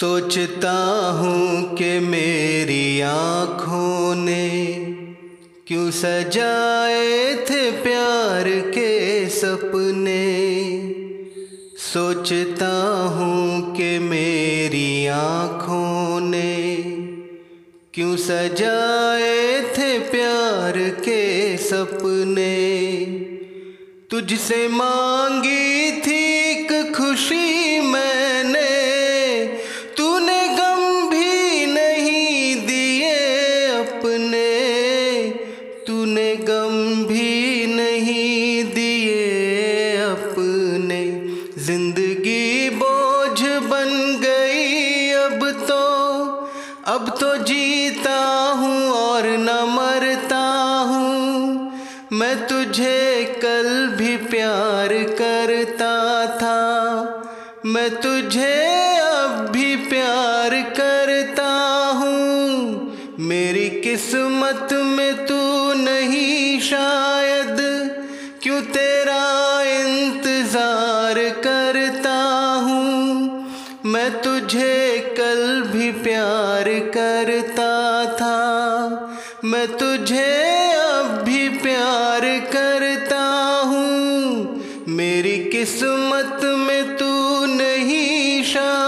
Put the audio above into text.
सोचता हूँ कि मेरी आँखों ने क्यों सजाए थे प्यार के सपने। सोचता हूँ कि मेरी आँखों ने क्यों सजाए थे प्यार के सपने। तुझसे मांगी थी ज़िंदगी बोझ बन गई अब तो। अब तो जीता हूँ और न मरता हूँ। मैं तुझे कल भी प्यार करता था। मैं तुझे अब भी प्यार करता हूँ। मेरी किस्मत में तू नहीं शायद। क्यों तेरा इंतज़ार करता हूँ, मैं तुझे कल भी प्यार करता था। मैं तुझे अब भी प्यार करता हूँ, मेरी किस्मत में तू नहीं शायद